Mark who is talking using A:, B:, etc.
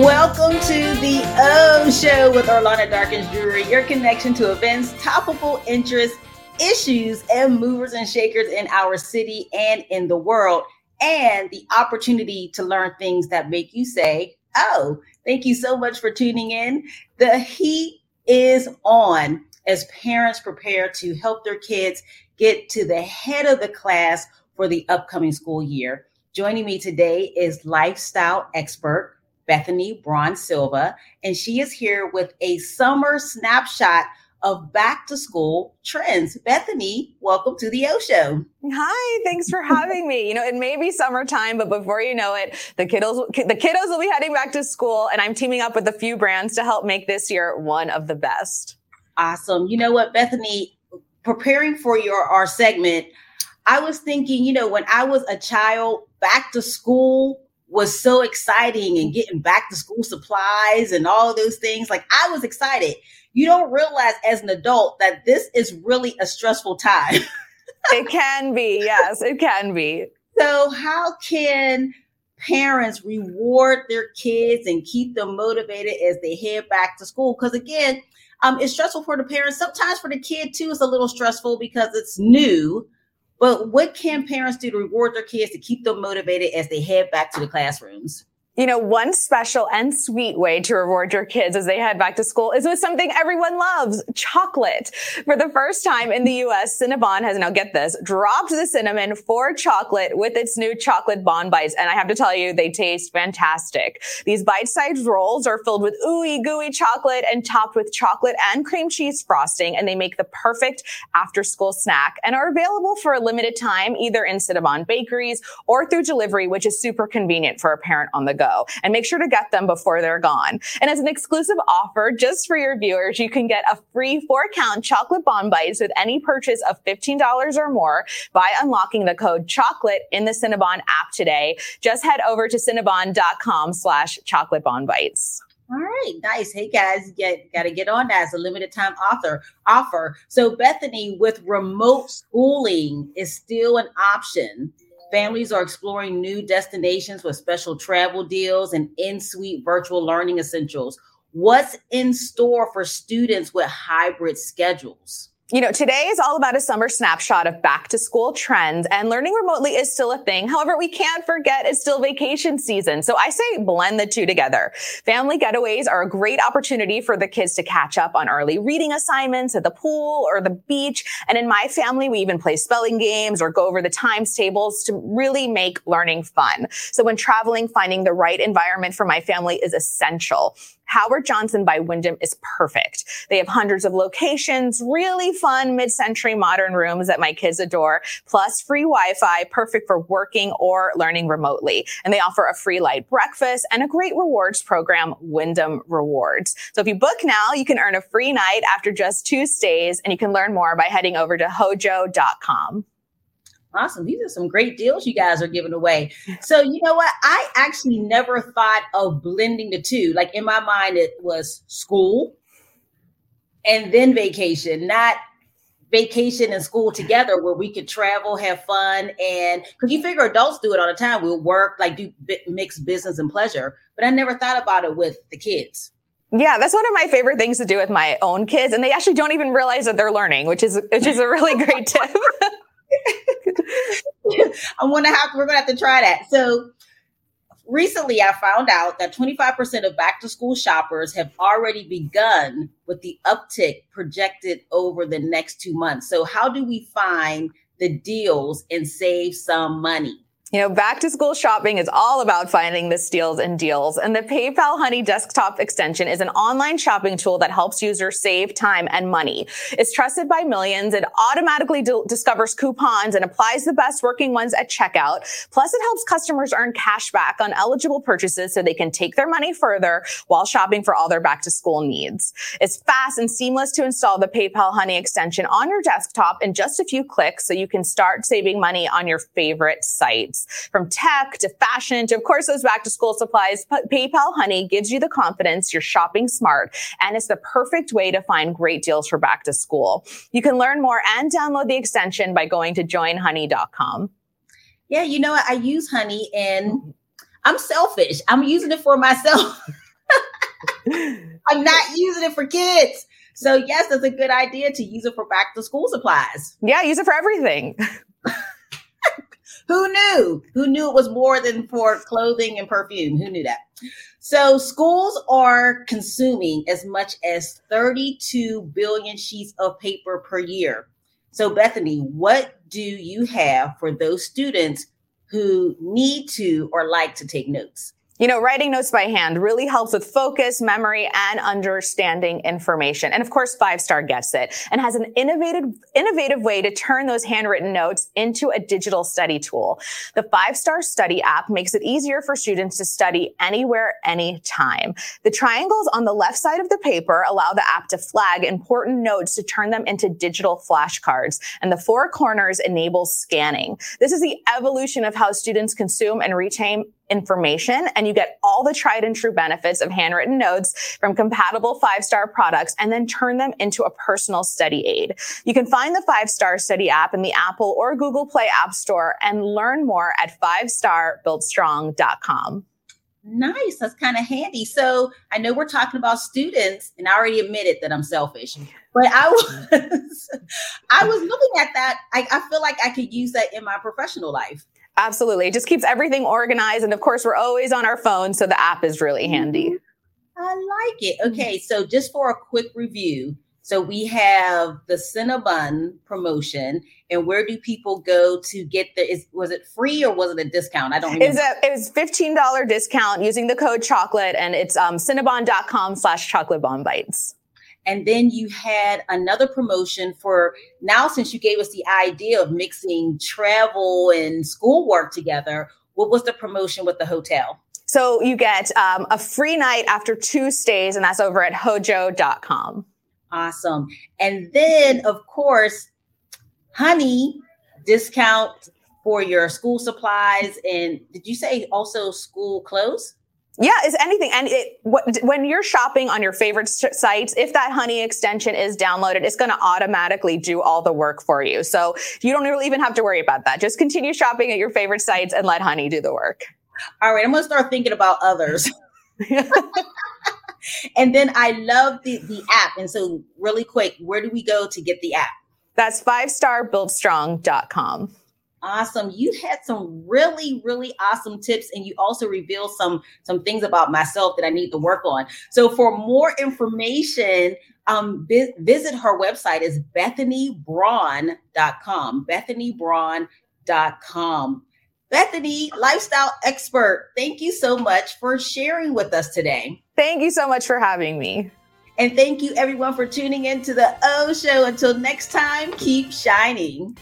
A: Welcome to the Ohh Show with Orlana Darkins Drewery, your connection to events, topical interests, issues, and movers and shakers in our city and in the world, and the opportunity to learn things that make you say, Oh, thank you so much for tuning in. The heat is on as parents prepare to help their kids get to the head of the class for the upcoming school year. Joining me today is lifestyle expert Bethany Braun Silva, and she is here with a summer snapshot of back to school trends. Bethany, welcome to the Ohh Show.
B: Hi, thanks for having me. You know, it may be summertime, but before you know it, the kiddos the kiddos will be heading back to school, and I'm teaming up with a few brands to help make this year one of the best.
A: Awesome. You know what, Bethany, preparing for your our segment, I was thinking, you know, when I was a child, back to school was so exciting and getting back to school supplies and all those things. Like I was excited. You don't realize as an adult that this is really a stressful time.
B: it can be. Yes, it can be.
A: So, how can parents reward their kids and keep them motivated as they head back to school? Because again, um, it's stressful for the parents. Sometimes for the kid too, it's a little stressful because it's new. But what can parents do to reward their kids to keep them motivated as they head back to the classrooms?
B: You know, one special and sweet way to reward your kids as they head back to school is with something everyone loves, chocolate. For the first time in the US, Cinnabon has, now get this, dropped the cinnamon for chocolate with its new chocolate Bon Bites. And I have to tell you, they taste fantastic. These bite-sized rolls are filled with ooey gooey chocolate and topped with chocolate and cream cheese frosting. And they make the perfect after school snack and are available for a limited time, either in Cinnabon bakeries or through delivery, which is super convenient for a parent on the go go and make sure to get them before they're gone. And as an exclusive offer, just for your viewers, you can get a free four count chocolate Bon Bites with any purchase of $15 or more by unlocking the code chocolate in the Cinnabon app today. Just head over to cinnabon.com slash chocolate Bon Bites.
A: All right, nice. Hey guys, get got to get on that as a limited time author offer. So Bethany, with remote schooling is still an option. Families are exploring new destinations with special travel deals and in suite virtual learning essentials. What's in store for students with hybrid schedules?
B: You know, today is all about a summer snapshot of back to school trends and learning remotely is still a thing. However, we can't forget it's still vacation season. So I say blend the two together. Family getaways are a great opportunity for the kids to catch up on early reading assignments at the pool or the beach. And in my family, we even play spelling games or go over the times tables to really make learning fun. So when traveling, finding the right environment for my family is essential. Howard Johnson by Wyndham is perfect. They have hundreds of locations, really fun mid-century modern rooms that my kids adore, plus free Wi-Fi, perfect for working or learning remotely. And they offer a free light breakfast and a great rewards program, Wyndham Rewards. So if you book now, you can earn a free night after just two stays, and you can learn more by heading over to hojo.com.
A: Awesome. These are some great deals you guys are giving away. So, you know what? I actually never thought of blending the two. Like in my mind, it was school and then vacation, not vacation and school together where we could travel, have fun. And because you figure adults do it all the time, we'll work, like do mix business and pleasure. But I never thought about it with the kids.
B: Yeah, that's one of my favorite things to do with my own kids, and they actually don't even realize that they're learning, which is which is a really great tip.
A: I'm gonna have we're gonna have to try that. So recently I found out that 25% of back to school shoppers have already begun with the uptick projected over the next two months. So how do we find the deals and save some money?
B: You know, back to school shopping is all about finding the steals and deals. And the PayPal Honey desktop extension is an online shopping tool that helps users save time and money. It's trusted by millions. It automatically d- discovers coupons and applies the best working ones at checkout. Plus, it helps customers earn cash back on eligible purchases so they can take their money further while shopping for all their back to school needs. It's fast and seamless to install the PayPal Honey extension on your desktop in just a few clicks so you can start saving money on your favorite sites from tech to fashion to, of course, those back to school supplies. PayPal Honey gives you the confidence you're shopping smart and it's the perfect way to find great deals for back to school. You can learn more and download the extension by going to joinhoney.com.
A: Yeah, you know, I use honey and I'm selfish. I'm using it for myself. I'm not using it for kids. So yes, that's a good idea to use it for back to school supplies.
B: Yeah, use it for everything.
A: Who knew? Who knew it was more than for clothing and perfume? Who knew that? So schools are consuming as much as 32 billion sheets of paper per year. So Bethany, what do you have for those students who need to or like to take notes?
B: You know, writing notes by hand really helps with focus, memory, and understanding information. And of course, Five Star gets it and has an innovative, innovative way to turn those handwritten notes into a digital study tool. The Five Star Study app makes it easier for students to study anywhere, anytime. The triangles on the left side of the paper allow the app to flag important notes to turn them into digital flashcards. And the four corners enable scanning. This is the evolution of how students consume and retain information and you get all the tried and true benefits of handwritten notes from compatible five star products and then turn them into a personal study aid. You can find the five star study app in the Apple or Google Play App Store and learn more at five star build fivestarbuiltstrong.com.
A: Nice. That's kind of handy. So I know we're talking about students, and I already admitted that I'm selfish, but I was I was looking at that. I, I feel like I could use that in my professional life.
B: Absolutely. It just keeps everything organized. And of course, we're always on our phone. So the app is really handy.
A: Mm-hmm. I like it. Okay. So just for a quick review. So we have the Cinnabon promotion, and where do people go to get the? Is was it free or was it a discount? I don't. Remember.
B: It was a it was fifteen dollar discount using the code chocolate, and it's um, cinnabon.com slash chocolate Bon Bites.
A: And then you had another promotion for now, since you gave us the idea of mixing travel and schoolwork together, what was the promotion with the hotel?
B: So you get um, a free night after two stays, and that's over at hojo.com.
A: Awesome. And then, of course, honey discount for your school supplies. And did you say also school clothes?
B: Yeah, is anything. And it, when you're shopping on your favorite sites, if that honey extension is downloaded, it's going to automatically do all the work for you. So you don't really even have to worry about that. Just continue shopping at your favorite sites and let honey do the work.
A: All right, I'm going to start thinking about others. and then I love the, the app. And so, really quick, where do we go to get the app?
B: That's fivestarbuiltstrong.com
A: awesome. You had some really really awesome tips and you also revealed some some things about myself that i need to work on. So for more information um vi- visit her website. Is bethanybraun.com bethanybraun.com bethany lifestyle expert thank you so much for sharing with us today.
B: Thank you so much for having me.
A: And thank you everyone for tuning in to the o show. Until next time keep shining